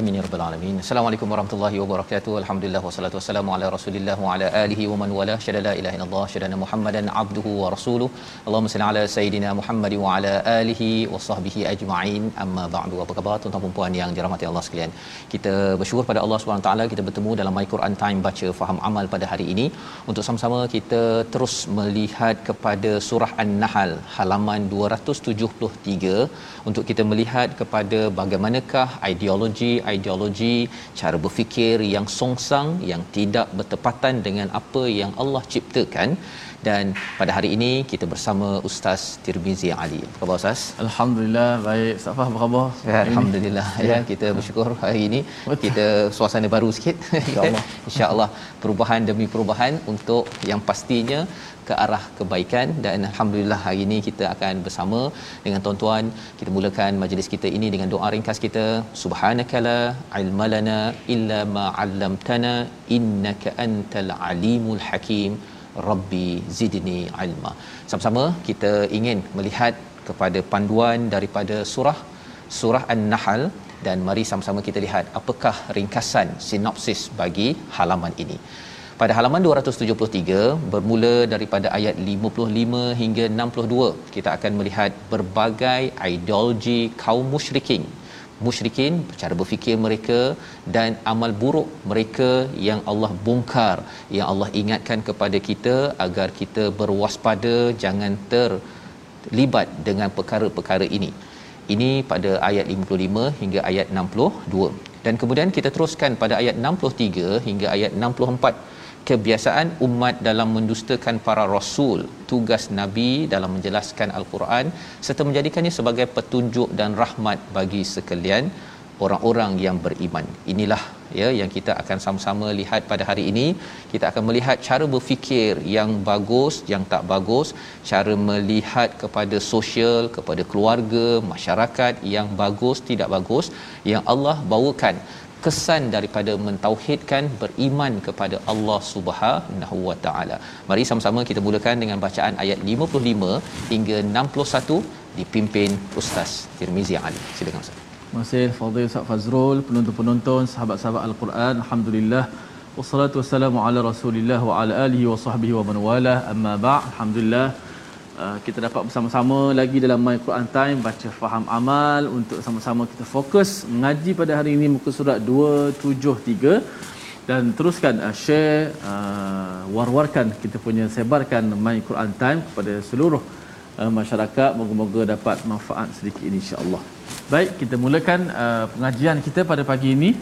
Amin ya rabbal alamin. Assalamualaikum warahmatullahi wabarakatuh. Alhamdulillah wassalatu wassalamu ala Rasulillah wa ala alihi wa man wala. Syada la ilaha illallah, syada Muhammadan abduhu wa rasuluh. Allahumma salli ala sayidina Muhammad wa ala alihi wa sahbihi ajma'in. Amma ba'du. Apa khabar tuan-tuan dan puan yang dirahmati Allah sekalian? Kita bersyukur pada Allah Subhanahu taala kita bertemu dalam My Quran Time baca faham amal pada hari ini untuk sama-sama kita terus melihat kepada surah An-Nahl halaman 273 untuk kita melihat kepada bagaimanakah ideologi ideologi cara berfikir yang songsang yang tidak bertepatan dengan apa yang Allah ciptakan dan pada hari ini kita bersama Ustaz Tirmizi Ali. Apa khabar Ustaz? Alhamdulillah baik. Ustaz Fah, apa khabar? Ya, Alhamdulillah ya. ya kita bersyukur hari ini kita suasana baru sikit insya-Allah. insya-Allah perubahan demi perubahan untuk yang pastinya ke arah kebaikan dan alhamdulillah hari ini kita akan bersama dengan tuan-tuan kita mulakan majlis kita ini dengan doa ringkas kita subhanakala ilmalana illa ma 'allamtana innaka antal alimul hakim rabbi zidni ilma. Sama-sama kita ingin melihat kepada panduan daripada surah surah an-nahl. Dan mari sama-sama kita lihat apakah ringkasan sinopsis bagi halaman ini. Pada halaman 273 bermula daripada ayat 55 hingga 62 kita akan melihat berbagai ideologi kaum musyrikin musyrikin cara berfikir mereka dan amal buruk mereka yang Allah bongkar yang Allah ingatkan kepada kita agar kita berwaspada jangan terlibat dengan perkara-perkara ini. Ini pada ayat 55 hingga ayat 62 dan kemudian kita teruskan pada ayat 63 hingga ayat 64 kebiasaan umat dalam mendustakan para rasul tugas nabi dalam menjelaskan al-Quran serta menjadikannya sebagai petunjuk dan rahmat bagi sekalian orang-orang yang beriman. Inilah ya yang kita akan sama-sama lihat pada hari ini. Kita akan melihat cara berfikir yang bagus, yang tak bagus, cara melihat kepada sosial, kepada keluarga, masyarakat yang bagus, tidak bagus yang Allah bawakan kesan daripada mentauhidkan beriman kepada Allah Subhanahu wa taala. Mari sama-sama kita mulakan dengan bacaan ayat 55 hingga 61 dipimpin Ustaz Tirmizi Ali. Silakan Ustaz. Terima kasih Fadil Ustaz Fazrul, penonton-penonton, sahabat-sahabat Al-Quran. Alhamdulillah. Wassalatu wassalamu ala Rasulillah wa ala alihi wa sahbihi wa man wala. Amma ba'. Alhamdulillah. Uh, kita dapat bersama-sama lagi dalam My Quran Time baca faham amal untuk sama-sama kita fokus mengaji pada hari ini muka surat 273 dan teruskan uh, share uh, war-warkan kita punya sebarkan My Quran Time kepada seluruh uh, masyarakat moga-moga dapat manfaat sedikit ini insya-Allah. Baik, kita mulakan uh, pengajian kita pada pagi ini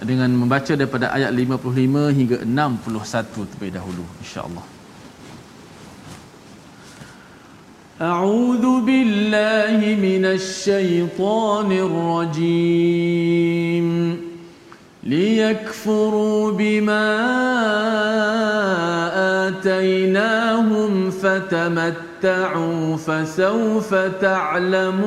dengan membaca daripada ayat 55 hingga 61 terlebih dahulu insya-Allah. أعوذ بالله من الشيطان الرجيم. ليكفروا بما آتيناهم فتمتعوا فسوف تعلمون.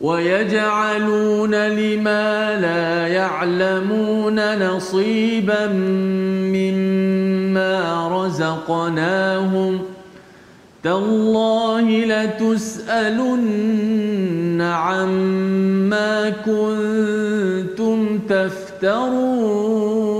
ويجعلون لما لا يعلمون نصيبا مما رزقناهم تالله لتسألن عما كنتم تفترون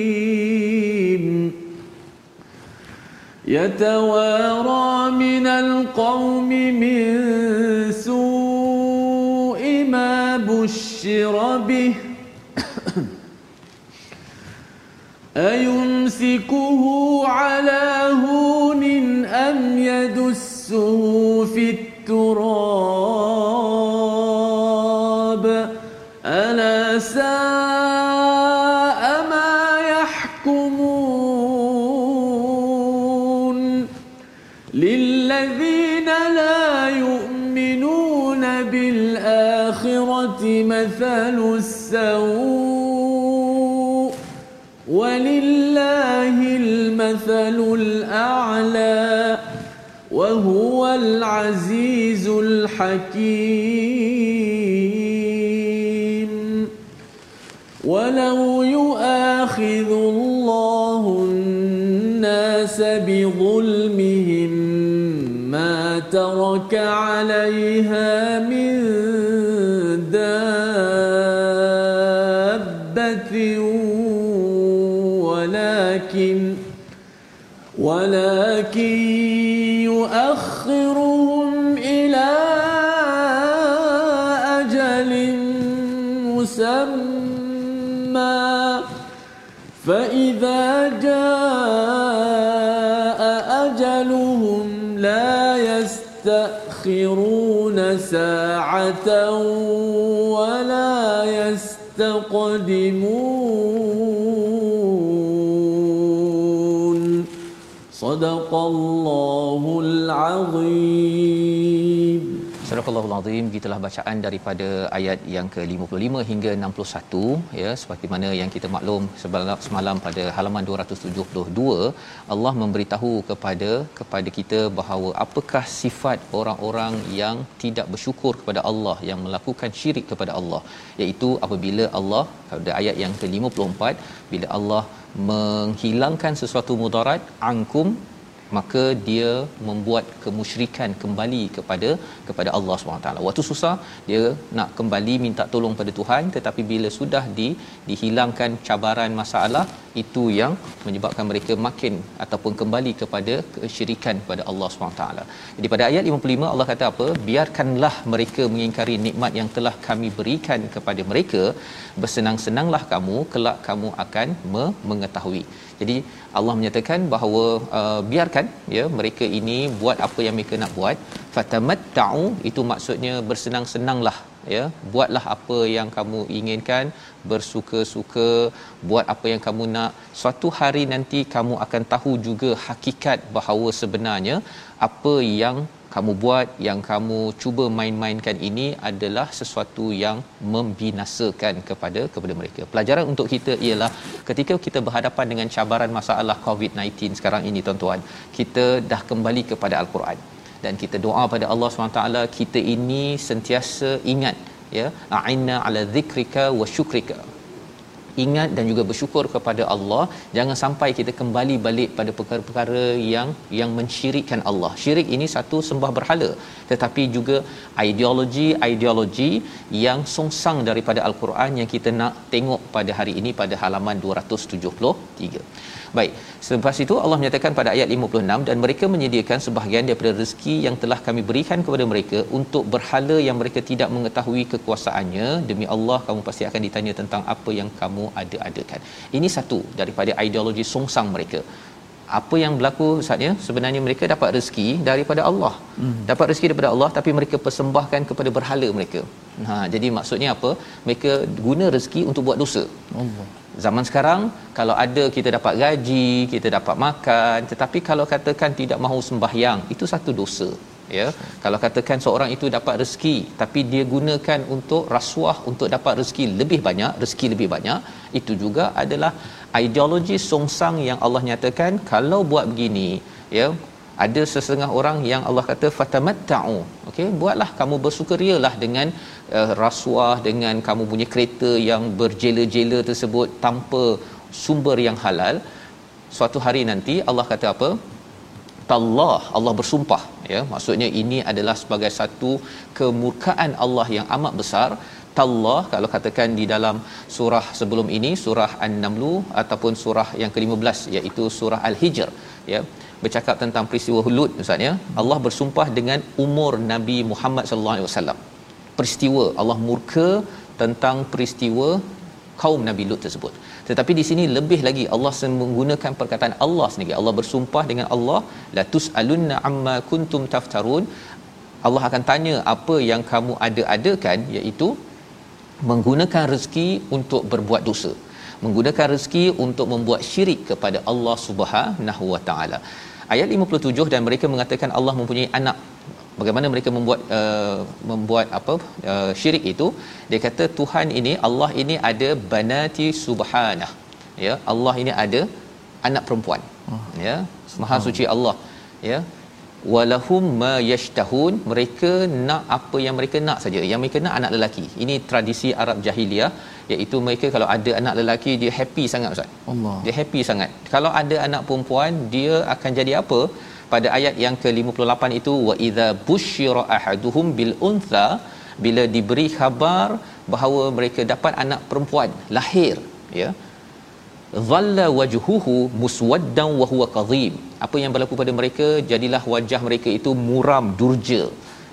يتوارى من القوم من سوء ما بشر به. أيمسكه على هون أم يدسه في التراب؟ السوء ولله المثل الأعلى وهو العزيز الحكيم. ولو يؤاخذ الله الناس بظلمهم ما ترك عليها من دابة ولكن يؤخرهم إلى أجل مسمى. فإذا جاء أجلهم لا يستأخرون ساعة ولا يستقدمون. صدق الله العظيم. Surah Al Azim gitulah bacaan daripada ayat yang ke-55 hingga 61 ya seperti mana yang kita maklum semalam, semalam pada halaman 272 Allah memberitahu kepada kepada kita bahawa apakah sifat orang-orang yang tidak bersyukur kepada Allah yang melakukan syirik kepada Allah? Iaitu apabila Allah pada ayat yang ke-54 bila Allah menghilangkan sesuatu mudarat angkum maka dia membuat kemusyrikan kembali kepada kepada Allah SWT. Waktu susah dia nak kembali minta tolong pada Tuhan tetapi bila sudah di dihilangkan cabaran masalah itu yang menyebabkan mereka makin ataupun kembali kepada kesyirikan kepada Allah SWT. Jadi pada ayat 55 Allah kata apa? Biarkanlah mereka mengingkari nikmat yang telah kami berikan kepada mereka bersenang-senanglah kamu kelak kamu akan me- mengetahui. Jadi Allah menyatakan bahawa uh, biarkan ya mereka ini buat apa yang mereka nak buat. Fatamatta'u itu maksudnya bersenang-senanglah ya buatlah apa yang kamu inginkan bersuka-suka buat apa yang kamu nak. Suatu hari nanti kamu akan tahu juga hakikat bahawa sebenarnya apa yang kamu buat yang kamu cuba main-mainkan ini adalah sesuatu yang membinasakan kepada kepada mereka. Pelajaran untuk kita ialah ketika kita berhadapan dengan cabaran masalah COVID-19 sekarang ini tuan-tuan, kita dah kembali kepada al-Quran dan kita doa pada Allah SWT kita ini sentiasa ingat ya a'inna ala dhikrika wa syukrika ingat dan juga bersyukur kepada Allah. Jangan sampai kita kembali balik pada perkara-perkara yang yang mensyirikkan Allah. Syirik ini satu sembah berhala tetapi juga ideologi-ideologi yang songsang daripada al-Quran yang kita nak tengok pada hari ini pada halaman 273 Baik, selepas itu Allah menyatakan pada ayat 56 dan mereka menyediakan sebahagian daripada rezeki yang telah kami berikan kepada mereka untuk berhala yang mereka tidak mengetahui kekuasaannya. Demi Allah kamu pasti akan ditanya tentang apa yang kamu ada-adakan. Ini satu daripada ideologi songsang mereka. apa yang berlaku Ustaz ya sebenarnya mereka dapat rezeki daripada Allah hmm. dapat rezeki daripada Allah tapi mereka persembahkan kepada berhala mereka ha jadi maksudnya apa mereka guna rezeki untuk buat dosa Allah zaman sekarang kalau ada kita dapat gaji kita dapat makan tetapi kalau katakan tidak mahu sembahyang itu satu dosa ya. Kalau katakan seorang itu dapat rezeki tapi dia gunakan untuk rasuah untuk dapat rezeki lebih banyak rezeki lebih banyak itu juga adalah ideologi songsang yang Allah nyatakan kalau buat begini ya ada sesetengah orang yang Allah kata fatamatta'u. Okey buatlah kamu bersukarialah dengan uh, rasuah dengan kamu punya kereta yang berjela-jela tersebut tanpa sumber yang halal. Suatu hari nanti Allah kata apa? Tallah Allah bersumpah ya. Maksudnya ini adalah sebagai satu kemurkaan Allah yang amat besar. Tallah kalau katakan di dalam surah sebelum ini surah an-naml ataupun surah yang ke-15 iaitu surah al-hijr ya bercakap tentang peristiwa Lut ustaz ya. Allah bersumpah dengan umur Nabi Muhammad sallallahu alaihi wasallam. Peristiwa Allah murka tentang peristiwa kaum Nabi Lut tersebut. Tetapi di sini lebih lagi Allah menggunakan perkataan Allah sendiri. Allah bersumpah dengan Allah la tusalunna amma kuntum taftarun. Allah akan tanya apa yang kamu ada-adakan? Iaitu menggunakan rezeki untuk berbuat dosa. Menggunakan rezeki untuk membuat syirik kepada Allah Subhanahu Wa Taala ayat 57 dan mereka mengatakan Allah mempunyai anak. Bagaimana mereka membuat uh, membuat apa uh, syirik itu? Dia kata Tuhan ini Allah ini ada banati subhanah ya Allah ini ada anak perempuan. Oh. ya maha suci Allah. Ya walahum ma yashtahun. Mereka nak apa yang mereka nak saja. Yang mereka nak anak lelaki. Ini tradisi Arab jahiliah iaitu mereka kalau ada anak lelaki dia happy sangat ustaz. Allah. Dia happy sangat. Kalau ada anak perempuan dia akan jadi apa? Pada ayat yang ke-58 itu wa idza busyira ahaduhum bil untha bila diberi khabar bahawa mereka dapat anak perempuan lahir ya. Dhalla wajhuhu muswaddan wa huwa kadhib apa yang berlaku pada mereka? Jadilah wajah mereka itu muram durja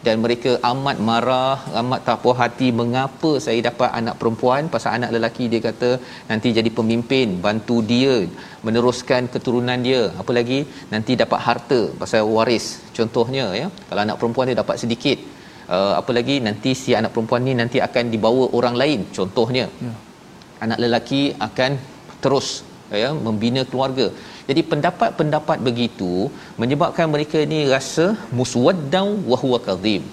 dan mereka amat marah amat tak puas hati mengapa saya dapat anak perempuan. Pasal anak lelaki dia kata nanti jadi pemimpin bantu dia meneruskan keturunan dia. Apa lagi? Nanti dapat harta pasal waris. Contohnya ya kalau anak perempuan dia dapat sedikit. Uh, apa lagi? Nanti si anak perempuan ni nanti akan dibawa orang lain. Contohnya ya. anak lelaki akan terus ya membina keluarga jadi pendapat-pendapat begitu menyebabkan mereka ni rasa muswaddau wa huwa kadhib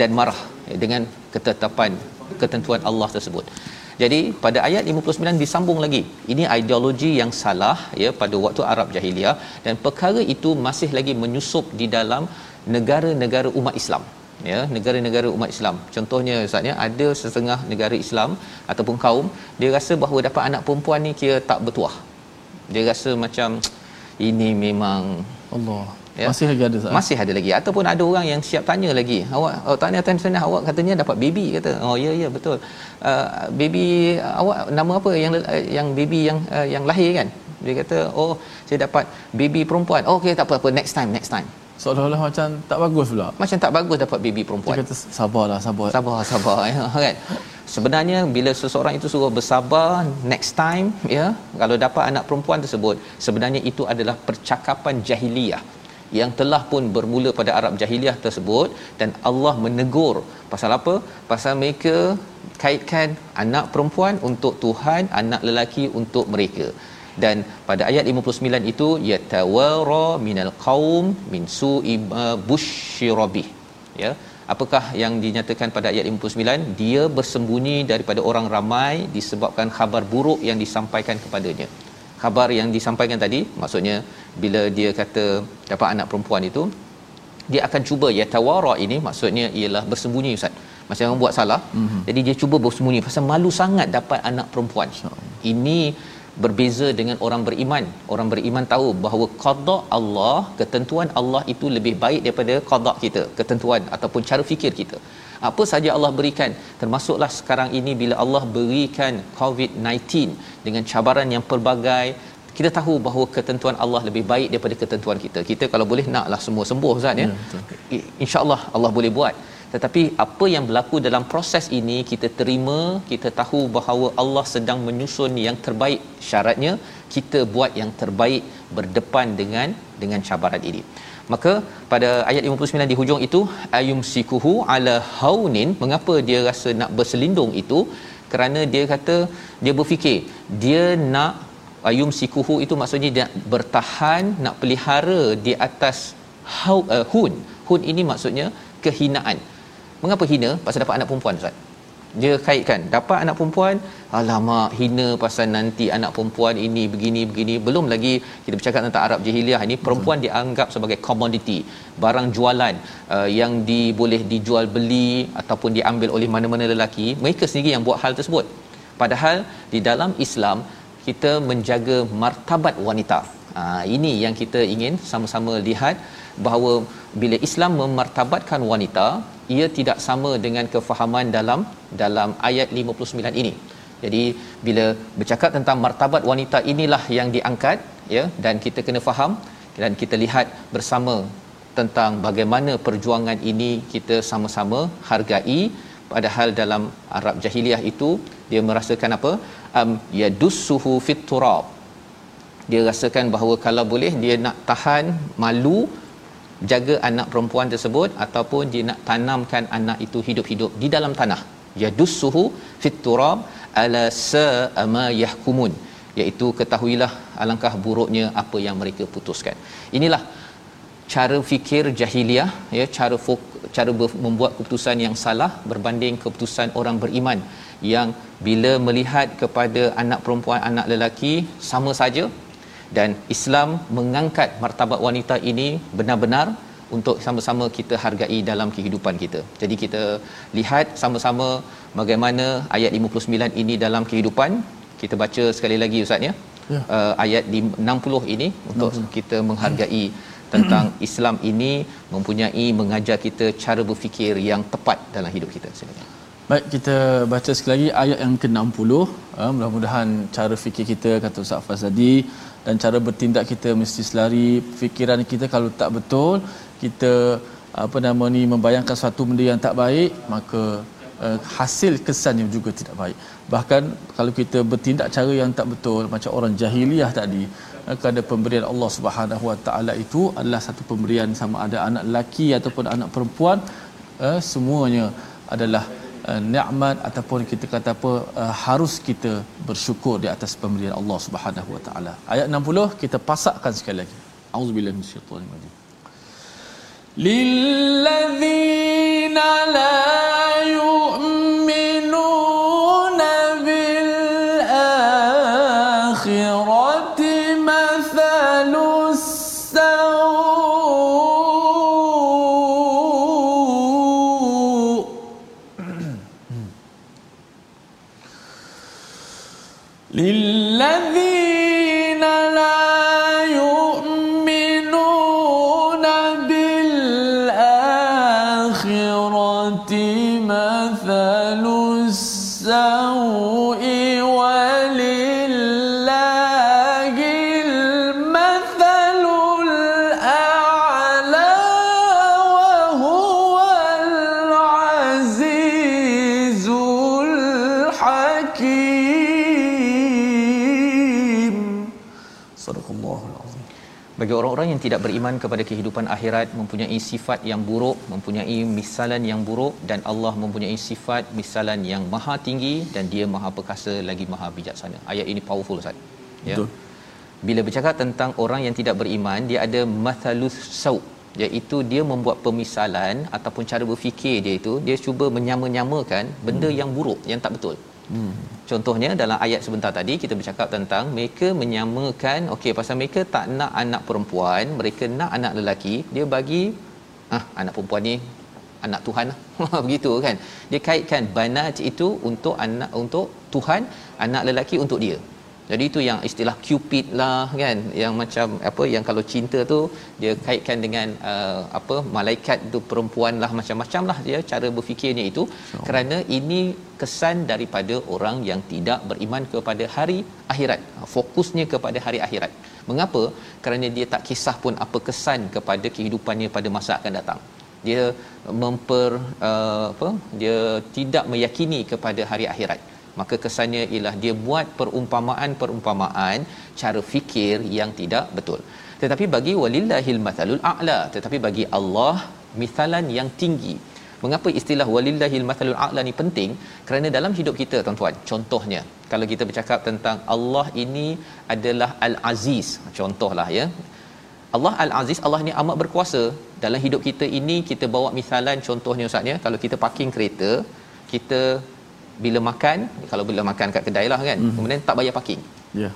dan marah ya, dengan ketetapan ketentuan Allah tersebut. Jadi pada ayat 59 disambung lagi. Ini ideologi yang salah ya pada waktu Arab Jahiliah dan perkara itu masih lagi menyusup di dalam negara-negara umat Islam. Ya, negara-negara umat Islam. Contohnya ustaz ya, ada setengah negara Islam ataupun kaum dia rasa bahawa dapat anak perempuan ni kira tak bertuah dia rasa macam ini memang Allah. ya? masih lagi ada saat. masih ada lagi. Ataupun ada orang yang siap tanya lagi. Awak oh, tanya tanya sana awak katanya dapat baby kata. Oh ya ya betul. Uh, baby awak nama apa? Yang yang baby yang uh, yang lahir kan? Dia kata oh saya dapat baby perempuan. Oh, okey tak apa apa next time next time seolah-olah macam tak bagus pula. Macam tak bagus dapat baby perempuan. Dia kata sabarlah sabar. Sabar sabar ya. Kan sebenarnya bila seseorang itu suruh bersabar next time ya kalau dapat anak perempuan tersebut sebenarnya itu adalah percakapan jahiliah yang telah pun bermula pada Arab jahiliah tersebut dan Allah menegur. Pasal apa? Pasal mereka kaitkan anak perempuan untuk Tuhan anak lelaki untuk mereka dan pada ayat 59 itu yatawara minal qaum min su'i bushirabi ya. Apakah yang dinyatakan pada ayat 59 dia bersembunyi daripada orang ramai disebabkan khabar buruk yang disampaikan kepadanya. Khabar yang disampaikan tadi maksudnya bila dia kata dapat anak perempuan itu dia akan cuba ya tawara ini maksudnya ialah bersembunyi ustaz. Macam orang buat salah mm-hmm. jadi dia cuba bersembunyi pasal malu sangat dapat anak perempuan. Ini berbeza dengan orang beriman. Orang beriman tahu bahawa qada Allah, ketentuan Allah itu lebih baik daripada qada kita, ketentuan ataupun cara fikir kita. Apa saja Allah berikan, termasuklah sekarang ini bila Allah berikan COVID-19 dengan cabaran yang pelbagai, kita tahu bahawa ketentuan Allah lebih baik daripada ketentuan kita. Kita kalau boleh naklah semua sembuh Ustaz ya. ya Insya-Allah Allah boleh buat tetapi apa yang berlaku dalam proses ini kita terima kita tahu bahawa Allah sedang menyusun yang terbaik syaratnya kita buat yang terbaik berdepan dengan dengan cabaran ini. Maka pada ayat 59 di hujung itu ayum sikuhu ala haunin mengapa dia rasa nak berselindung itu? Kerana dia kata dia berfikir dia nak ayum sikuhu itu maksudnya dia bertahan nak pelihara di atas hau, uh, hun. Hun ini maksudnya kehinaan mengapa hina? Pasal dapat anak perempuan ustaz. Dia kaitkan dapat anak perempuan alamak hina pasal nanti anak perempuan ini begini begini. Belum lagi kita bercakap tentang Arab jahiliah ini perempuan dianggap sebagai komoditi barang jualan uh, yang di boleh dijual beli ataupun diambil oleh mana-mana lelaki. Mereka sendiri yang buat hal tersebut. Padahal di dalam Islam kita menjaga martabat wanita. Ha, ini yang kita ingin sama-sama lihat bahawa bila Islam memartabatkan wanita ia tidak sama dengan kefahaman dalam dalam ayat 59 ini. Jadi bila bercakap tentang martabat wanita inilah yang diangkat ya dan kita kena faham dan kita lihat bersama tentang bagaimana perjuangan ini kita sama-sama hargai. Padahal dalam Arab jahiliah itu dia merasakan apa? Um yadussuhu fit turab. Dia rasakan bahawa kalau boleh dia nak tahan malu jaga anak perempuan tersebut ataupun dia nak tanamkan anak itu hidup-hidup di dalam tanah. Yadussuhu fit turab ala sa'ama yahkumun. Iaitu ketahuilah alangkah buruknya apa yang mereka putuskan. Inilah cara fikir jahiliah ya cara fok, cara membuat keputusan yang salah berbanding keputusan orang beriman yang bila melihat kepada anak perempuan anak lelaki sama saja dan Islam mengangkat martabat wanita ini benar-benar untuk sama-sama kita hargai dalam kehidupan kita. Jadi kita lihat sama-sama bagaimana ayat 59 ini dalam kehidupan. Kita baca sekali lagi ustaz ya. ya. Uh, ayat 60 ini untuk 60. kita menghargai tentang Islam ini mempunyai mengajar kita cara berfikir yang tepat dalam hidup kita. Silakan. Baik, kita baca sekali lagi ayat yang ke-60. Uh, mudah-mudahan cara fikir kita kata Ustaz Faz tadi dan cara bertindak kita mesti selari. Fikiran kita kalau tak betul kita apa nama ni membayangkan satu benda yang tak baik maka uh, hasil kesannya juga tidak baik. Bahkan kalau kita bertindak cara yang tak betul macam orang jahiliah tadi uh, kerana pemberian Allah Subhanahu Wa Taala itu adalah satu pemberian sama ada anak lelaki ataupun anak perempuan uh, semuanya adalah Eh, nikmat ataupun kita kata apa uh, harus kita bersyukur di atas pemberian Allah Subhanahu Wa Taala. Ayat 60 kita pasakkan sekali lagi. Auzubillahi minasyaitonir rajim. Lilladzina laa Orang-orang yang tidak beriman kepada kehidupan akhirat mempunyai sifat yang buruk, mempunyai misalan yang buruk dan Allah mempunyai sifat misalan yang maha tinggi dan dia maha perkasa lagi maha bijaksana. Ayat ini powerful Ustaz. Ya. Betul. Bila bercakap tentang orang yang tidak beriman, dia ada mathalus sau iaitu dia membuat pemisalan ataupun cara berfikir dia itu dia cuba menyama-nyamakan benda hmm. yang buruk yang tak betul. Hmm. Contohnya dalam ayat sebentar tadi kita bercakap tentang mereka menyamakan okey pasal mereka tak nak anak perempuan, mereka nak anak lelaki, dia bagi ah anak perempuan ni anak Tuhan begitu kan. Dia kaitkan banat itu untuk anak untuk Tuhan, anak lelaki untuk dia. Jadi itu yang istilah cupid lah kan? Yang macam apa yang kalau cinta tu dia kaitkan dengan uh, apa malaikat tu perempuan lah macam-macam lah dia cara berfikirnya itu. So. kerana ini kesan daripada orang yang tidak beriman kepada hari akhirat fokusnya kepada hari akhirat. Mengapa? Kerana dia tak kisah pun apa kesan kepada kehidupannya pada masa akan datang. Dia memper uh, apa dia tidak meyakini kepada hari akhirat maka kesannya ialah dia buat perumpamaan-perumpamaan cara fikir yang tidak betul. Tetapi bagi walillahil mathalul a'la tetapi bagi Allah misalan yang tinggi. Mengapa istilah walillahil mathalul a'la ni penting? Kerana dalam hidup kita tuan-tuan contohnya kalau kita bercakap tentang Allah ini adalah al-aziz contohlah ya. Allah Al-Aziz, Allah ni amat berkuasa. Dalam hidup kita ini, kita bawa misalan contohnya Ustaz ya, kalau kita parking kereta, kita bila makan, kalau bila makan kat kedai lah kan, mm-hmm. kemudian tak bayar parking. Ya. Yeah.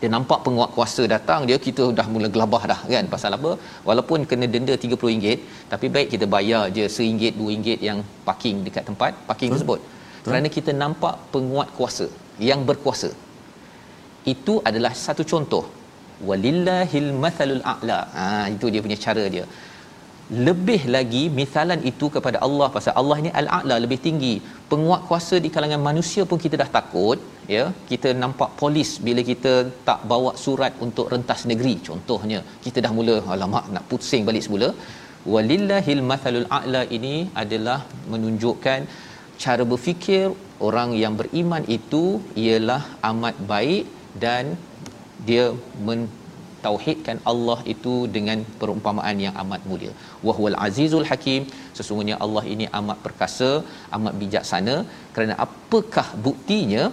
Dia nampak penguat kuasa datang, dia kita dah mula gelabah dah kan. Pasal apa? Walaupun kena denda RM30, tapi baik kita bayar je RM1, RM2 yang parking dekat tempat parking Betul. tersebut. Betul. Kerana kita nampak penguat kuasa yang berkuasa. Itu adalah satu contoh walillahil mathalul a'la ha itu dia punya cara dia lebih lagi misalan itu kepada Allah pasal Allah ini al-a'la lebih tinggi. Penguat kuasa di kalangan manusia pun kita dah takut ya. Kita nampak polis bila kita tak bawa surat untuk rentas negeri contohnya. Kita dah mula alamak nak pusing balik semula. Walillahil mathalul a'la ini adalah menunjukkan cara berfikir orang yang beriman itu ialah amat baik dan dia mentauhidkan Allah itu dengan perumpamaan yang amat mulia. Wahwal azizul hakim, sesungguhnya Allah ini amat perkasa, amat bijaksana. Kerana apakah buktinya?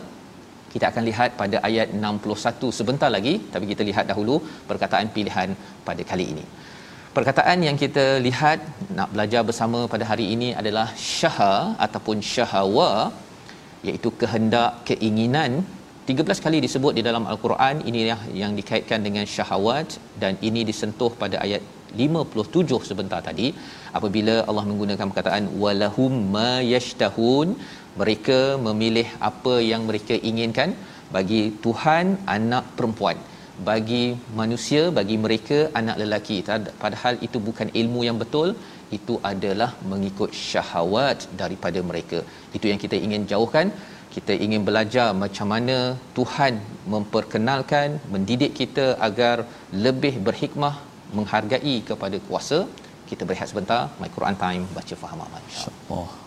Kita akan lihat pada ayat 61 sebentar lagi, tapi kita lihat dahulu perkataan pilihan pada kali ini. Perkataan yang kita lihat nak belajar bersama pada hari ini adalah syaha ataupun syahawa iaitu kehendak, keinginan 13 kali disebut di dalam al-Quran ini yang dikaitkan dengan syahwat dan ini disentuh pada ayat 57 sebentar tadi apabila Allah menggunakan perkataan walahum mayashtahun mereka memilih apa yang mereka inginkan bagi Tuhan anak perempuan bagi manusia bagi mereka anak lelaki. Padahal itu bukan ilmu yang betul itu adalah mengikut syahwat daripada mereka. Itu yang kita ingin jauhkan kita ingin belajar macam mana Tuhan memperkenalkan mendidik kita agar lebih berhikmah menghargai kepada kuasa. Kita berehat sebentar. My Quran time baca faham amal insyaallah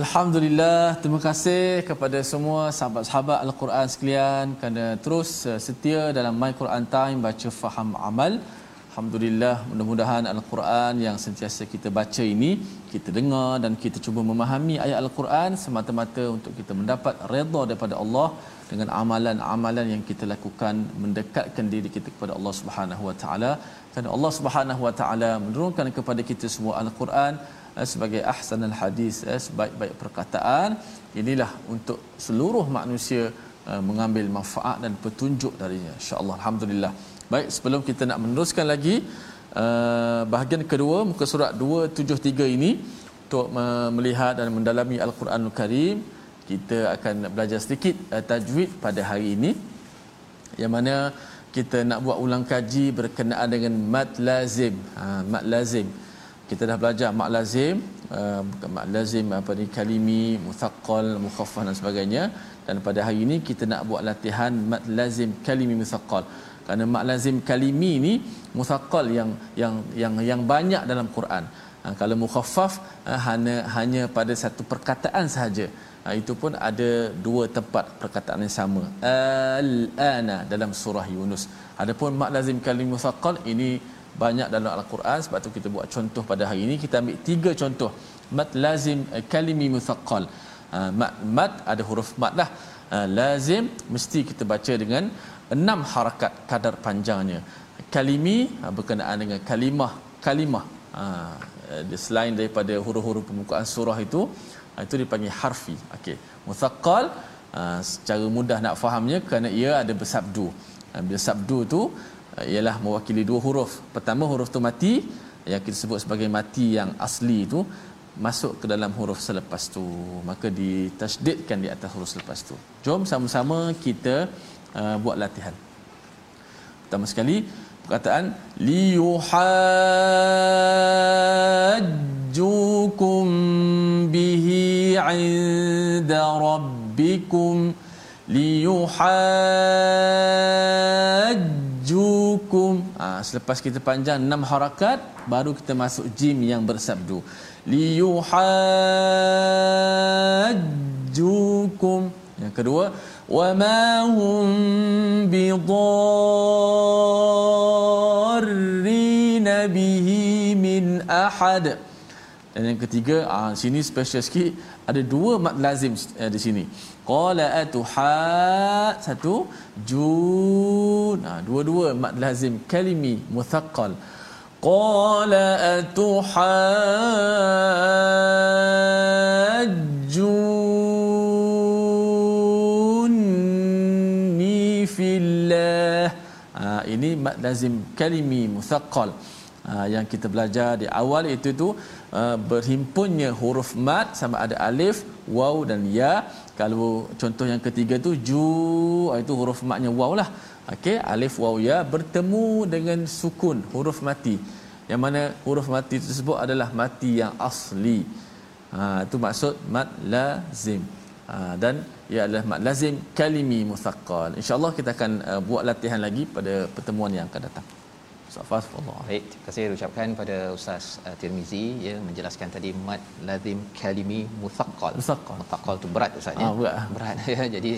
Alhamdulillah, terima kasih kepada semua sahabat-sahabat Al-Quran sekalian kerana terus uh, setia dalam My Quran Time baca faham amal. Alhamdulillah, mudah-mudahan Al-Quran yang sentiasa kita baca ini, kita dengar dan kita cuba memahami ayat Al-Quran semata-mata untuk kita mendapat redha daripada Allah dengan amalan-amalan yang kita lakukan mendekatkan diri kita kepada Allah Subhanahu Wa Taala. Kerana Allah Subhanahu Wa Taala menurunkan kepada kita semua Al-Quran Eh, sebagai ahsanul hadis eh, sebaik-baik perkataan inilah untuk seluruh manusia eh, mengambil manfaat dan petunjuk darinya. Insyaallah alhamdulillah. Baik sebelum kita nak meneruskan lagi bahagian kedua muka surat 273 ini untuk melihat dan mendalami al-Quranul Karim kita akan belajar sedikit tajwid pada hari ini. Yang mana kita nak buat ulang kaji berkenaan dengan mad lazim ha, mad lazim kita dah belajar mak lazim uh, mak lazim apa ni kalimi muthaqqal mukhaffaf dan sebagainya. Dan pada hari ini kita nak buat latihan mak lazim kalimi muthaqqal. Kerana mak lazim kalimi ni muthaqqal yang yang yang yang banyak dalam Quran. Uh, kalau mukhaffaf uh, hanya hanya pada satu perkataan sahaja. Uh, itu pun ada dua tempat perkataan yang sama. Al-ana dalam surah Yunus. Adapun mak lazim kalimi muthaqqal ini banyak dalam al-Quran. Sebab tu kita buat contoh pada hari ini. Kita ambil tiga contoh. Mat lazim eh, kalimi muthaqqal uh, mat mat ada huruf mat lah. Uh, lazim mesti kita baca dengan enam harakat kadar panjangnya. Kalimi uh, berkenaan dengan kalimah kalimah. Uh, selain daripada huruf-huruf pembukaan surah itu itu dipanggil harfi. Okey. Muthaqqal secara mudah nak fahamnya kerana ia ada bersabdu. Bila sabdu tu ialah mewakili dua huruf. Pertama huruf tu mati yang kita sebut sebagai mati yang asli itu masuk ke dalam huruf selepas tu. Maka ditasdidkan di atas huruf selepas tu. Jom sama-sama kita uh, buat latihan. Pertama sekali perkataan liyuhajjukum bihi 'inda rabbikum liyuhajjukum ha, selepas kita panjang enam harakat baru kita masuk jim yang bersabdu. Liyuhajjukum. Yang kedua wa ma hum bidarrin bihi min ahad. Dan yang ketiga ah sini special sikit ada dua mad lazim uh, di sini. Qala atuha satu jun ah dua-dua mad lazim. Kalimi muthaqqal qala atuha junni fillah. Ah ini mad lazim. Kalimi muthaqqal uh, yang kita belajar di awal itu tu berhimpunnya huruf mat sama ada alif waw dan ya. Kalau contoh yang ketiga tu ju ah, itu huruf matnya waw lah okey alif waw ya bertemu dengan sukun huruf mati. Yang mana huruf mati tersebut adalah mati yang asli. Ha itu maksud mat lazim. Ha, dan ia adalah mat lazim kalimi musaqqal. Insyaallah kita akan uh, buat latihan lagi pada pertemuan yang akan datang Safas Allah. Baik, terima kasih ucapkan pada Ustaz uh, Tirmizi ya menjelaskan tadi mad lazim kalimi muthaqqal. Muthaqqal. Muthaqqal tu berat Ustaz ya. Ah, berat. berat ya. Jadi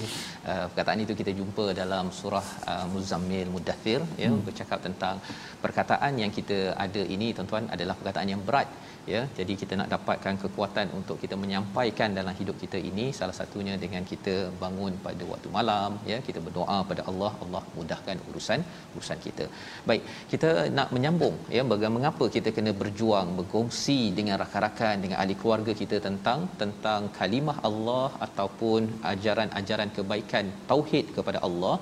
uh, perkataan itu kita jumpa dalam surah uh, Muzammil Mudaththir ya hmm. bercakap tentang perkataan yang kita ada ini tuan-tuan adalah perkataan yang berat ya jadi kita nak dapatkan kekuatan untuk kita menyampaikan dalam hidup kita ini. Salah satunya dengan kita bangun pada waktu malam ya kita berdoa pada Allah. Allah mudahkan urusan urusan kita. Baik kita nak menyambung ya bagaimana mengapa kita kena berjuang berkongsi dengan rakan-rakan dengan ahli keluarga kita tentang tentang kalimah Allah ataupun ajaran-ajaran kebaikan tauhid kepada Allah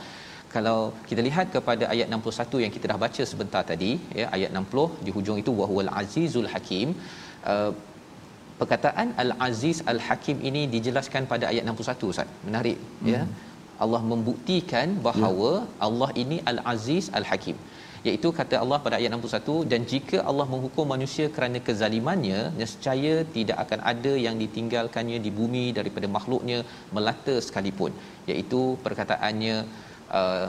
kalau kita lihat kepada ayat 61 yang kita dah baca sebentar tadi ya ayat 60 di hujung itu wahwal azizul hakim uh, perkataan al aziz al hakim ini dijelaskan pada ayat 61 Ustaz menarik ya. hmm. ya Allah membuktikan bahawa ya. Allah ini al aziz al hakim iaitu kata Allah pada ayat 61 dan jika Allah menghukum manusia kerana kezalimannya nescaya tidak akan ada yang ditinggalkannya di bumi daripada makhluknya melata sekalipun iaitu perkataannya Uh,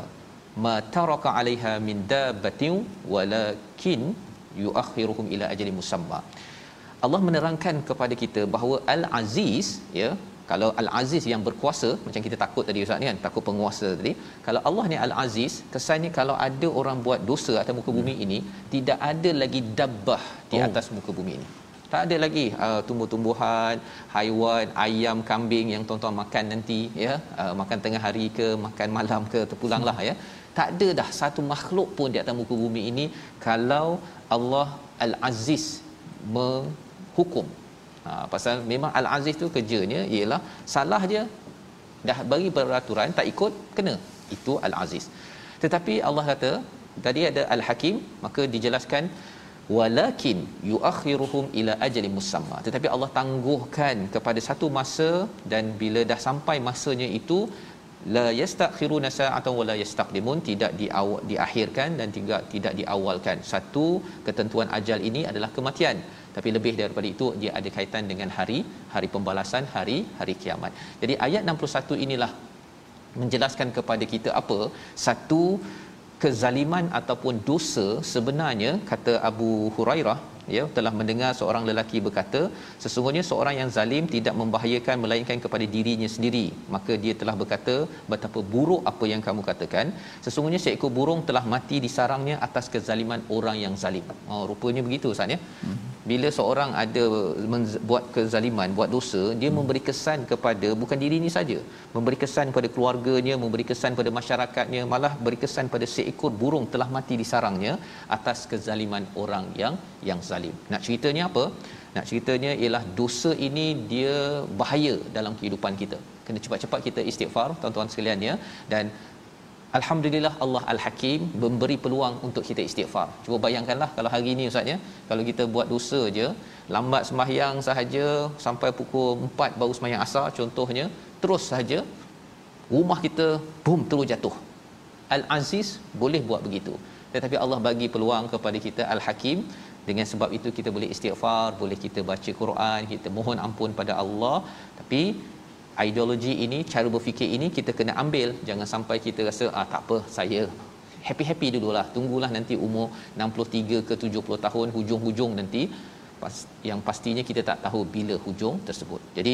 ma taraka 'alaiha min dabbatin walakin yuakhiruhum ila ajalin musamma Allah menerangkan kepada kita bahawa al-aziz ya kalau al-aziz yang berkuasa macam kita takut tadi ustaz ni kan takut penguasa tadi kalau Allah ni al-aziz kesannya kalau ada orang buat dosa atas muka bumi ini tidak ada lagi dabbah di oh. atas muka bumi ini tak ada lagi uh, tumbuh-tumbuhan, haiwan, ayam, kambing yang tuan-tuan makan nanti ya, uh, makan tengah hari ke, makan malam ke, terpulanglah ya. Tak ada dah satu makhluk pun di atas muka bumi ini kalau Allah Al-Aziz menghukum. Ha, pasal memang Al-Aziz tu kerjanya ialah salah je dah bagi peraturan tak ikut kena. Itu Al-Aziz. Tetapi Allah kata tadi ada Al-Hakim maka dijelaskan walakin yuakhiruhum ila ajali musamma. Tetapi Allah tangguhkan kepada satu masa dan bila dah sampai masanya itu la yastakhiruna sa'atan wala yastaqdimun tidak di diakhirkan dan tidak tidak diawalkan. Satu ketentuan ajal ini adalah kematian. Tapi lebih daripada itu dia ada kaitan dengan hari hari pembalasan hari hari kiamat. Jadi ayat 61 inilah menjelaskan kepada kita apa? Satu kezaliman ataupun dosa sebenarnya kata Abu Hurairah ya telah mendengar seorang lelaki berkata sesungguhnya seorang yang zalim tidak membahayakan melainkan kepada dirinya sendiri. Maka dia telah berkata betapa buruk apa yang kamu katakan. Sesungguhnya seekor burung telah mati di sarangnya atas kezaliman orang yang zalim. Oh rupanya begitu ustaz ya. Hmm. Bila seorang ada menz- buat kezaliman buat dosa dia hmm. memberi kesan kepada bukan diri ini saja memberi kesan kepada keluarganya memberi kesan kepada masyarakatnya malah beri kesan pada seekor burung telah mati di sarangnya atas kezaliman orang yang yang zalim nak ceritanya apa nak ceritanya ialah dosa ini dia bahaya dalam kehidupan kita kena cepat-cepat kita istighfar tuan-tuan sekalian ya dan Alhamdulillah Allah Al-Hakim memberi peluang untuk kita istighfar. Cuba bayangkanlah kalau hari ini ustaz ya, kalau kita buat dosa je, lambat sembahyang sahaja sampai pukul 4 baru sembahyang asar contohnya, terus sahaja rumah kita boom terus jatuh. Al-Aziz boleh buat begitu. Tetapi Allah bagi peluang kepada kita Al-Hakim dengan sebab itu kita boleh istighfar, boleh kita baca Quran, kita mohon ampun pada Allah, tapi ideologi ini cara berfikir ini kita kena ambil. Jangan sampai kita rasa ah tak apa saya happy-happy dululah. Tunggulah nanti umur 63 ke 70 tahun hujung-hujung nanti yang pastinya kita tak tahu bila hujung tersebut. Jadi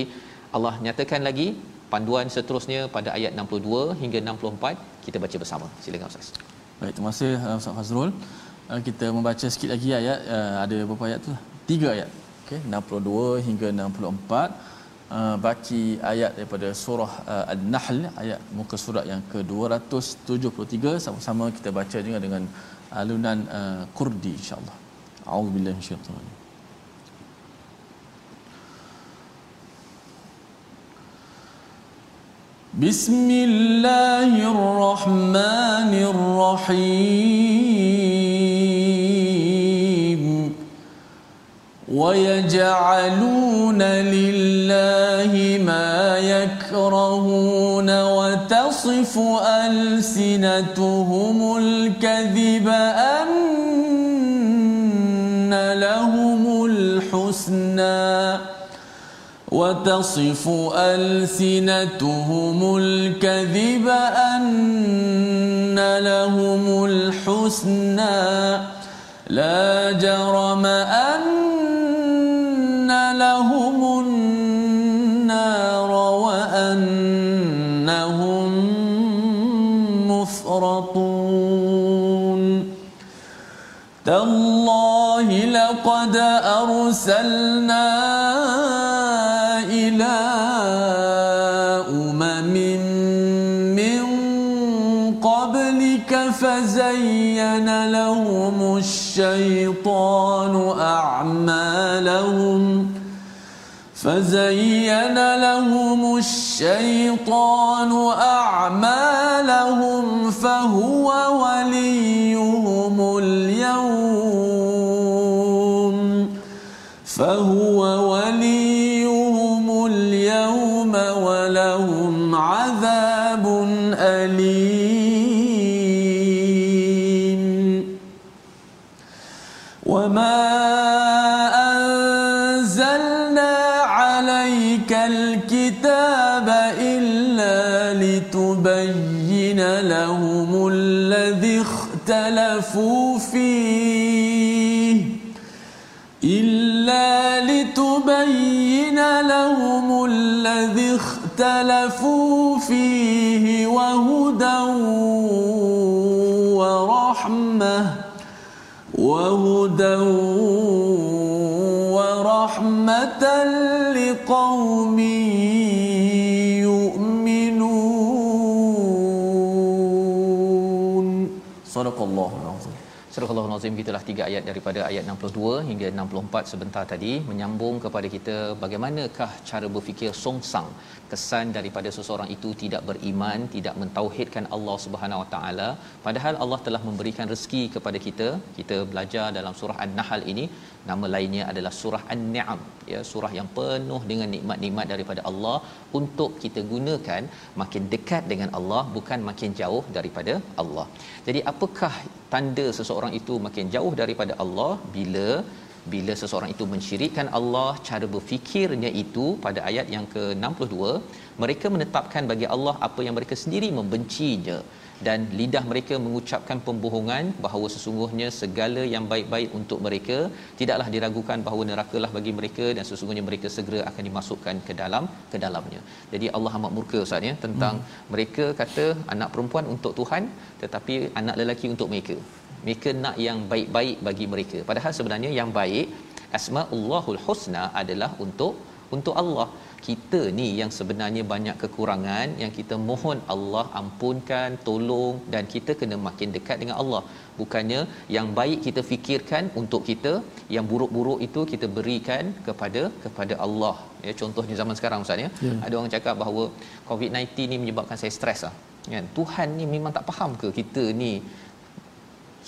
Allah nyatakan lagi panduan seterusnya pada ayat 62 hingga 64 kita baca bersama. Silakan ustaz. Baik terima kasih uh, ustaz Fazrul uh, kita membaca sikit lagi ayat uh, ada berapa ayat tu tiga ayat okey 62 hingga 64 uh, baca ayat daripada surah uh, An-Nahl ayat muka surat yang ke-273 sama-sama kita baca juga dengan alunan uh, Kurdi insya-Allah. A'udzubillahi minasyaitanir بسم الله الرحمن الرحيم ويجعلون لله ما يكرهون وتصف ألسنتهم الكذب أن لهم الحسنى وتصف ألسنتهم الكذب أن لهم الحسنى لا جرم أن أرسلنا إلى أمم من قبلك فزين لهم الشيطان أعمالهم فزين لهم الشيطان أعمالهم اختلفوا فيه إلا لتبين لهم الذي اختلفوا فيه وهدى ورحمة وهدى ورحمة لقوم Surah Al-Nazim gitulah tiga ayat daripada ayat 62 hingga 64 sebentar tadi menyambung kepada kita bagaimanakah cara berfikir songsang kesan daripada seseorang itu tidak beriman tidak mentauhidkan Allah Subhanahu Wa Taala. Padahal Allah telah memberikan rezeki kepada kita. Kita belajar dalam surah An-Nahl ini. Nama lainnya adalah surah An-Ni'am ya surah yang penuh dengan nikmat-nikmat daripada Allah untuk kita gunakan makin dekat dengan Allah bukan makin jauh daripada Allah. Jadi apakah tanda seseorang itu makin jauh daripada Allah bila bila seseorang itu mensyirikkan Allah cara berfikirnya itu pada ayat yang ke-62 mereka menetapkan bagi Allah apa yang mereka sendiri membencinya dan lidah mereka mengucapkan pembohongan bahawa sesungguhnya segala yang baik-baik untuk mereka tidaklah diragukan bahawa nerakalah bagi mereka dan sesungguhnya mereka segera akan dimasukkan ke dalam ke dalamnya. Jadi Allah amat murka Ustaz ya tentang hmm. mereka kata anak perempuan untuk Tuhan tetapi anak lelaki untuk mereka. Mereka nak yang baik-baik bagi mereka. Padahal sebenarnya yang baik asmaullahul husna adalah untuk untuk Allah. Kita ni yang sebenarnya banyak kekurangan yang kita mohon Allah ampunkan tolong dan kita kena makin dekat dengan Allah. Bukannya yang baik kita fikirkan untuk kita yang buruk-buruk itu kita berikan kepada kepada Allah. Ya contohnya zaman sekarang ustaz ya. Yeah. ada orang cakap bahawa covid-19 ni menyebabkan saya stres ah. Kan? Tuhan ni memang tak faham ke kita ni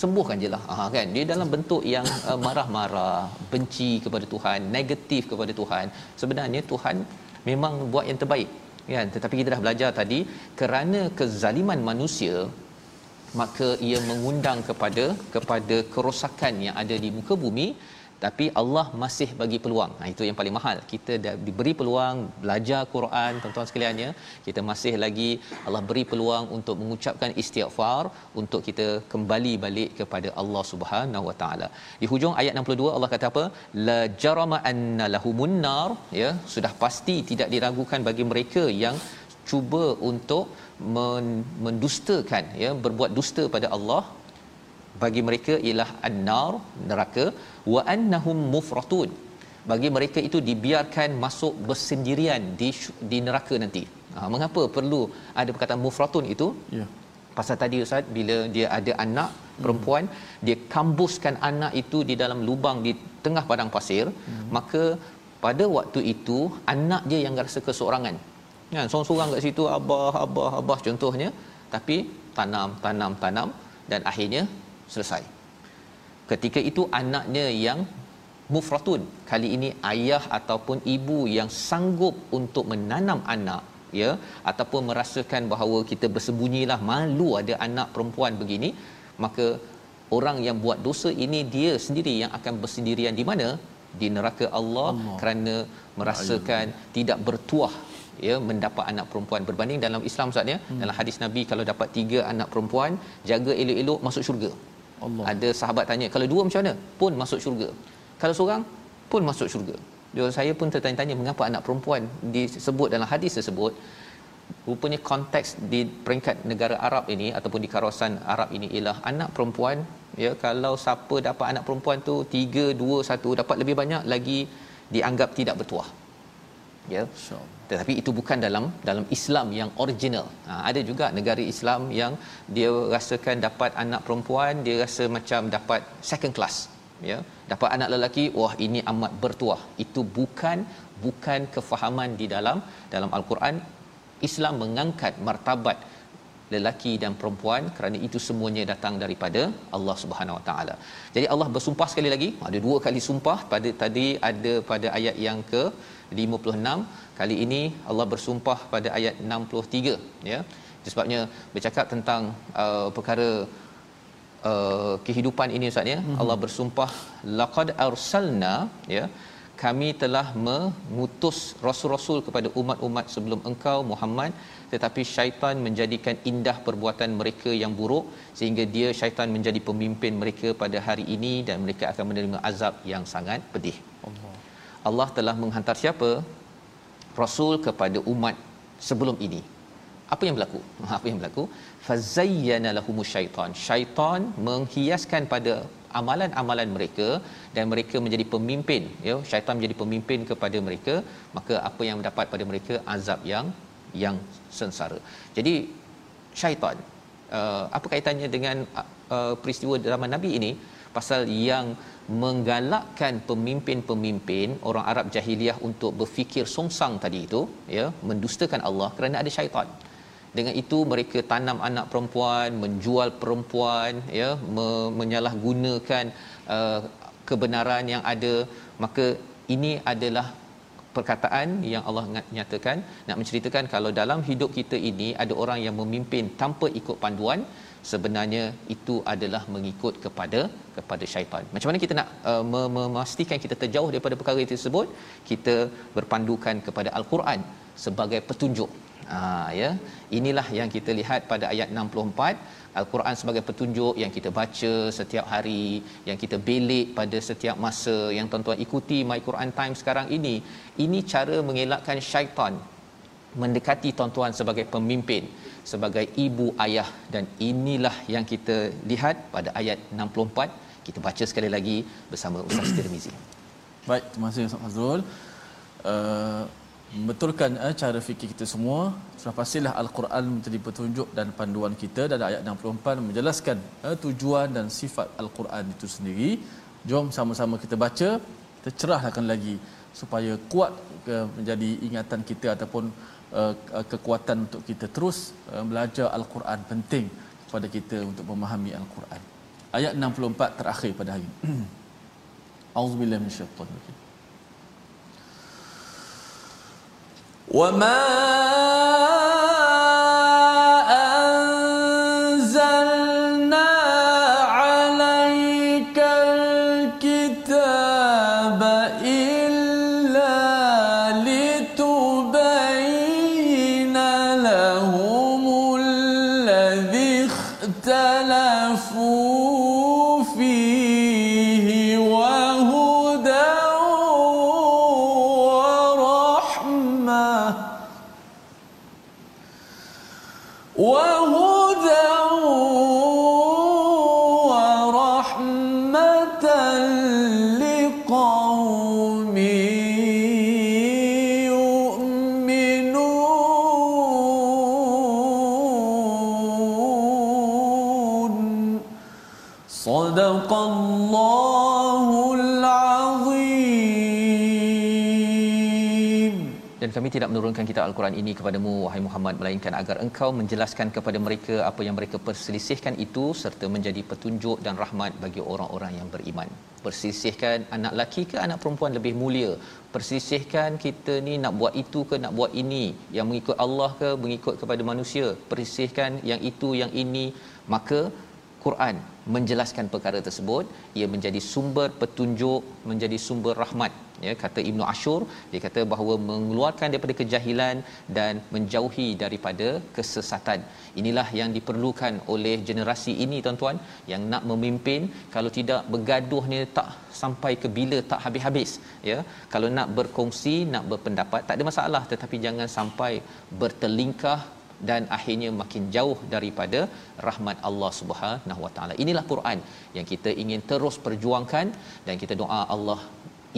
sembuhkan je lah. Ha, kan? Dia dalam bentuk yang uh, marah-marah benci kepada Tuhan negatif kepada Tuhan. Sebenarnya Tuhan memang buat yang terbaik kan? Tetapi kita dah belajar tadi kerana kezaliman manusia maka ia mengundang kepada kepada kerosakan yang ada di muka bumi tapi Allah masih bagi peluang. Ha, itu yang paling mahal. Kita dah diberi peluang belajar Quran, tuan-tuan sekalian ya. Kita masih lagi Allah beri peluang untuk mengucapkan istighfar untuk kita kembali balik kepada Allah Subhanahu Wa Taala. Di hujung ayat 62 Allah kata apa? La jarama anna lahumun nar ya, sudah pasti tidak diragukan bagi mereka yang cuba untuk mendustakan ya berbuat dusta pada Allah bagi mereka ialah an-nar neraka wa annahum mufratun. Bagi mereka itu dibiarkan masuk bersendirian di di neraka nanti. Ha, mengapa perlu ada perkataan mufratun itu? Ya. Pasal tadi ustaz bila dia ada anak perempuan hmm. dia kambuskan anak itu di dalam lubang di tengah padang pasir hmm. maka pada waktu itu anak dia yang rasa keseorangan kan seorang-seorang kat situ abah abah abah contohnya. Tapi tanam tanam tanam dan akhirnya selesai ketika itu anaknya yang mufratun kali ini ayah ataupun ibu yang sanggup untuk menanam anak ya ataupun merasakan bahawa kita bersembunyilah malu ada anak perempuan begini maka orang yang buat dosa ini dia sendiri yang akan bersendirian di mana di neraka Allah, Allah. kerana merasakan Allah. tidak bertuah ya mendapat anak perempuan berbanding dalam Islam Ustaz ya hmm. dalam hadis Nabi kalau dapat tiga anak perempuan jaga elok-elok masuk syurga Allah. Ada sahabat tanya, kalau dua macam mana? Pun masuk syurga. Kalau seorang pun masuk syurga. Jadi saya pun tertanya-tanya mengapa anak perempuan disebut dalam hadis tersebut. Rupanya konteks di peringkat negara Arab ini ataupun di kawasan Arab ini ialah anak perempuan ya kalau siapa dapat anak perempuan tu 3 2 1 dapat lebih banyak lagi dianggap tidak bertuah. Ya. Sure tetapi itu bukan dalam dalam Islam yang original. Ha, ada juga negara Islam yang dia rasakan dapat anak perempuan, dia rasa macam dapat second class. Ya, dapat anak lelaki, wah ini amat bertuah. Itu bukan bukan kefahaman di dalam dalam Al-Quran. Islam mengangkat martabat lelaki dan perempuan kerana itu semuanya datang daripada Allah Subhanahu Wa Taala. Jadi Allah bersumpah sekali lagi, ada dua kali sumpah pada tadi ada pada ayat yang ke 56 kali ini Allah bersumpah pada ayat 63 ya sebabnya bercakap tentang uh, perkara uh, kehidupan ini ustaz ya mm-hmm. Allah bersumpah laqad arsalna ya kami telah mengutus rasul-rasul kepada umat-umat sebelum engkau Muhammad. Tetapi syaitan menjadikan indah perbuatan mereka yang buruk sehingga dia syaitan menjadi pemimpin mereka pada hari ini dan mereka akan menerima azab yang sangat pedih. Allah. Allah telah menghantar siapa? Rasul kepada umat sebelum ini. Apa yang berlaku? Apa yang berlaku? Fazayyana lahumus syaitan. Syaitan menghiaskan pada amalan-amalan mereka dan mereka menjadi pemimpin ya syaitan menjadi pemimpin kepada mereka maka apa yang mendapat pada mereka? Azab yang yang sengsara. Jadi syaitan uh, apa kaitannya dengan uh, peristiwa zaman nabi ini? Pasal yang menggalakkan pemimpin-pemimpin orang Arab jahiliah untuk berfikir songsang tadi itu ya mendustakan Allah kerana ada syaitan dengan itu mereka tanam anak perempuan menjual perempuan ya me- menyalahgunakan uh, kebenaran yang ada maka ini adalah perkataan yang Allah nyatakan nak menceritakan kalau dalam hidup kita ini ada orang yang memimpin tanpa ikut panduan sebenarnya itu adalah mengikut kepada kepada syaitan. Macam mana kita nak uh, memastikan kita terjauh daripada perkara itu tersebut? Kita berpandukan kepada al-Quran sebagai petunjuk. Ha ya. Inilah yang kita lihat pada ayat 64 Al-Quran sebagai petunjuk yang kita baca setiap hari, yang kita belik pada setiap masa, yang tuan-tuan ikuti My Quran Time sekarang ini. Ini cara mengelakkan syaitan mendekati tuan-tuan sebagai pemimpin sebagai ibu ayah dan inilah yang kita lihat pada ayat 64 kita baca sekali lagi bersama Ustaz Tirmizi Baik, terima kasih Ustaz Fazrul. Uh, betulkan uh, cara fikir kita semua. Sudah pastilah Al-Quran menjadi petunjuk dan panduan kita dan ayat 64 menjelaskan uh, tujuan dan sifat Al-Quran itu sendiri. Jom sama-sama kita baca, kita cerahkan lagi supaya kuat uh, menjadi ingatan kita ataupun uh, kekuatan untuk kita terus uh, belajar Al-Quran penting kepada kita untuk memahami Al-Quran. Ayat 64 terakhir pada hari ini. Auzubillahi minasyaitanir rajim. وما أنزلنا عليك الكتاب إلا لتبين لهم الذي اختلفوا Kami tidak menurunkan kitab Al-Quran ini kepadamu wahai Muhammad melainkan agar engkau menjelaskan kepada mereka apa yang mereka perselisihkan itu serta menjadi petunjuk dan rahmat bagi orang-orang yang beriman. Perselisihkan anak laki ke anak perempuan lebih mulia. Perselisihkan kita ni nak buat itu ke nak buat ini, yang mengikut Allah ke mengikut kepada manusia. Perselisihkan yang itu yang ini, maka Quran menjelaskan perkara tersebut ia menjadi sumber petunjuk menjadi sumber rahmat ya kata Ibnu Ashur dia kata bahawa mengeluarkan daripada kejahilan dan menjauhi daripada kesesatan. Inilah yang diperlukan oleh generasi ini tuan-tuan yang nak memimpin. Kalau tidak bergaduh ni tak sampai ke bila tak habis-habis. Ya kalau nak berkongsi nak berpendapat tak ada masalah. Tetapi jangan sampai bertelingkah dan akhirnya makin jauh daripada rahmat Allah Subhanahu Wa Taala. Inilah Quran yang kita ingin terus perjuangkan dan kita doa Allah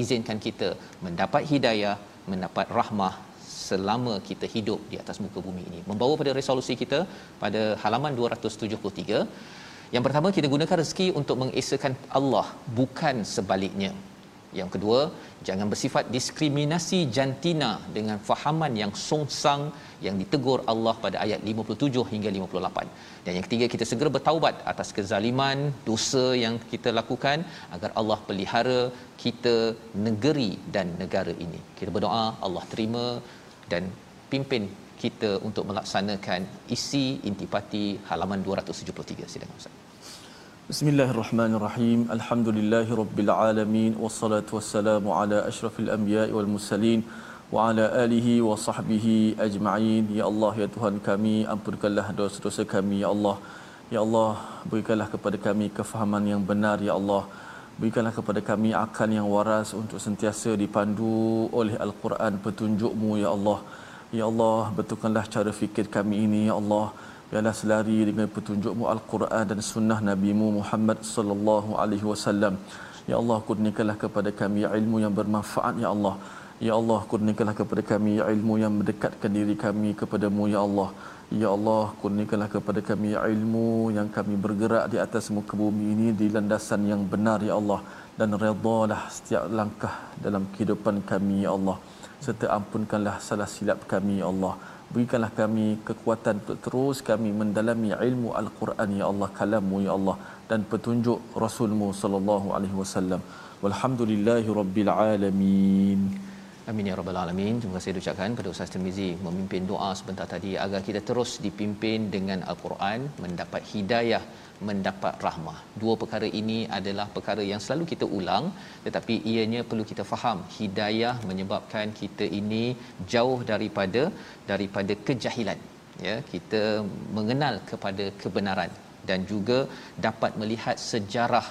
izinkan kita mendapat hidayah, mendapat rahmah selama kita hidup di atas muka bumi ini. Membawa pada resolusi kita pada halaman 273. Yang pertama kita gunakan rezeki untuk mengesakan Allah bukan sebaliknya. Yang kedua, jangan bersifat diskriminasi jantina dengan fahaman yang songsang yang ditegur Allah pada ayat 57 hingga 58. Dan yang ketiga, kita segera bertaubat atas kezaliman, dosa yang kita lakukan agar Allah pelihara kita negeri dan negara ini. Kita berdoa Allah terima dan pimpin kita untuk melaksanakan isi intipati halaman 273. Silakan Ustaz. Bismillahirrahmanirrahim. Alhamdulillahirabbil alamin wassalatu wassalamu ala asyrafil anbiya'i wal mursalin wa ala alihi wa sahbihi ajma'in. Ya Allah ya Tuhan kami, ampunkanlah dosa-dosa kami ya Allah. Ya Allah, berikanlah kepada kami kefahaman yang benar ya Allah. Berikanlah kepada kami akal yang waras untuk sentiasa dipandu oleh Al-Quran petunjukmu ya Allah. Ya Allah, betulkanlah cara fikir kami ini ya Allah biarlah selari dengan petunjukmu Al-Quran dan sunnah Nabi-Mu Muhammad sallallahu alaihi wasallam. Ya Allah, kurniakanlah kepada kami ilmu yang bermanfaat ya Allah. Ya Allah, kurniakanlah kepada kami ilmu yang mendekatkan diri kami kepadamu ya Allah. Ya Allah, kurniakanlah kepada kami ilmu yang kami bergerak di atas muka bumi ini di landasan yang benar ya Allah dan redalah setiap langkah dalam kehidupan kami ya Allah. Serta ampunkanlah salah silap kami ya Allah berikanlah kami kekuatan untuk terus kami mendalami ilmu al-Quran ya Allah kalammu ya Allah dan petunjuk Rasulmu sallallahu alaihi wasallam. Walhamdulillahi rabbil alamin Amin ya rabbal alamin. Terima kasih ucapkan pada Ustaz Tirmizi memimpin doa sebentar tadi agar kita terus dipimpin dengan al-Quran, mendapat hidayah, mendapat rahmah. Dua perkara ini adalah perkara yang selalu kita ulang tetapi ianya perlu kita faham. Hidayah menyebabkan kita ini jauh daripada daripada kejahilan. Ya, kita mengenal kepada kebenaran dan juga dapat melihat sejarah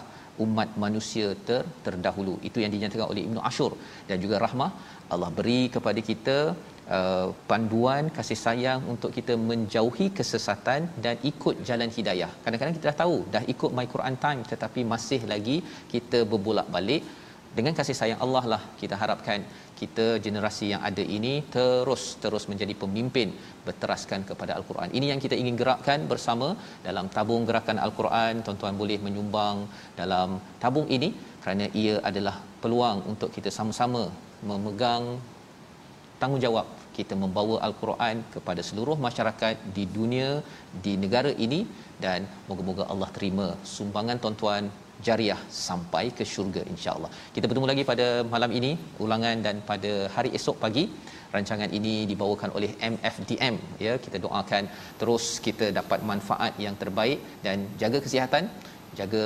umat manusia ter, terdahulu itu yang dinyatakan oleh Ibnu Ashur dan juga rahmah Allah beri kepada kita uh, panduan kasih sayang untuk kita menjauhi kesesatan dan ikut jalan hidayah. Kadang-kadang kita dah tahu dah ikut My Quran Time tetapi masih lagi kita berbolak-balik dengan kasih sayang Allah lah kita harapkan kita generasi yang ada ini terus terus menjadi pemimpin berteraskan kepada al-Quran. Ini yang kita ingin gerakkan bersama dalam tabung gerakan al-Quran. Tuan-tuan boleh menyumbang dalam tabung ini kerana ia adalah peluang untuk kita sama-sama memegang tanggungjawab kita membawa al-Quran kepada seluruh masyarakat di dunia di negara ini dan moga-moga Allah terima sumbangan tuan-tuan jariah sampai ke syurga insya-Allah. Kita bertemu lagi pada malam ini ulangan dan pada hari esok pagi rancangan ini dibawakan oleh MFDM ya kita doakan terus kita dapat manfaat yang terbaik dan jaga kesihatan jaga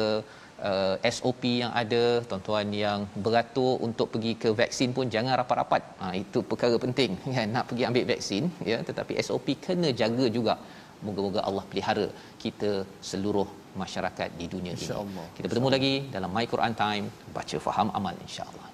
uh, SOP yang ada tuan-tuan yang beratur untuk pergi ke vaksin pun jangan rapat-rapat ha, itu perkara penting kan nak pergi ambil vaksin ya tetapi SOP kena jaga juga moga-moga Allah pelihara kita seluruh masyarakat di dunia ini. Kita bertemu lagi dalam My Quran Time baca faham amal insya-Allah.